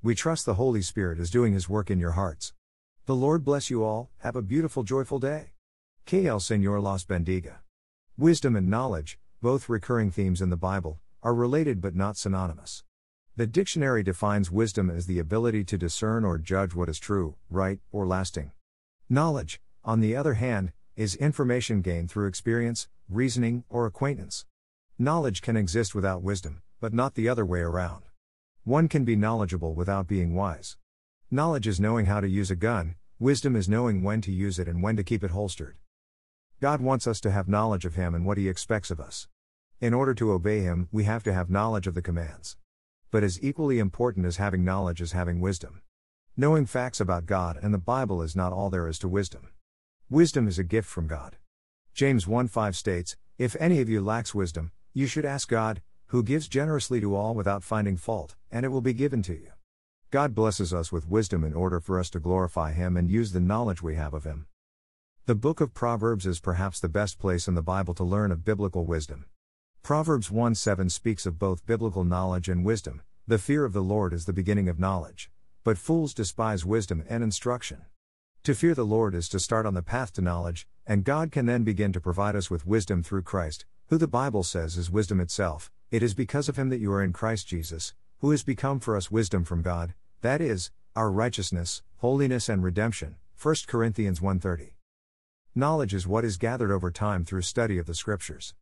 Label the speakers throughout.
Speaker 1: We trust the Holy Spirit is doing His work in your hearts. The Lord bless you all, have a beautiful, joyful day. KL Señor los bendiga. Wisdom and knowledge, both recurring themes in the Bible, are related but not synonymous. The dictionary defines wisdom as the ability to discern or judge what is true, right, or lasting. Knowledge, on the other hand, is information gained through experience, reasoning, or acquaintance. Knowledge can exist without wisdom, but not the other way around. One can be knowledgeable without being wise. Knowledge is knowing how to use a gun, wisdom is knowing when to use it and when to keep it holstered. God wants us to have knowledge of Him and what He expects of us. In order to obey Him, we have to have knowledge of the commands. But as equally important as having knowledge is having wisdom. Knowing facts about God and the Bible is not all there is to wisdom. Wisdom is a gift from God. James 1 5 states, If any of you lacks wisdom, you should ask God, who gives generously to all without finding fault, and it will be given to you. God blesses us with wisdom in order for us to glorify Him and use the knowledge we have of Him. The book of Proverbs is perhaps the best place in the Bible to learn of biblical wisdom. Proverbs 1 7 speaks of both biblical knowledge and wisdom. The fear of the Lord is the beginning of knowledge. But fools despise wisdom and instruction. To fear the Lord is to start on the path to knowledge, and God can then begin to provide us with wisdom through Christ, who the Bible says is wisdom itself. It is because of him that you are in Christ Jesus, who has become for us wisdom from God, that is, our righteousness, holiness and redemption. 1 Corinthians 1:30. Knowledge is what is gathered over time through study of the scriptures.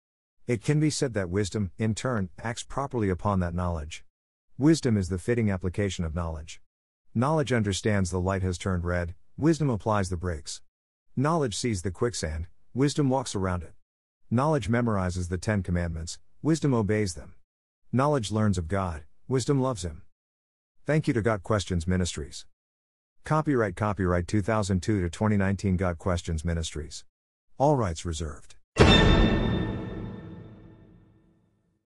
Speaker 1: It can be said that wisdom, in turn, acts properly upon that knowledge. Wisdom is the fitting application of knowledge. Knowledge understands the light has turned red, wisdom applies the brakes. Knowledge sees the quicksand, wisdom walks around it. Knowledge memorizes the Ten Commandments, Wisdom obeys them. Knowledge learns of God, wisdom loves Him. Thank you to Got Questions Ministries. Copyright Copyright 2002 to 2019 Got Questions Ministries. All rights reserved.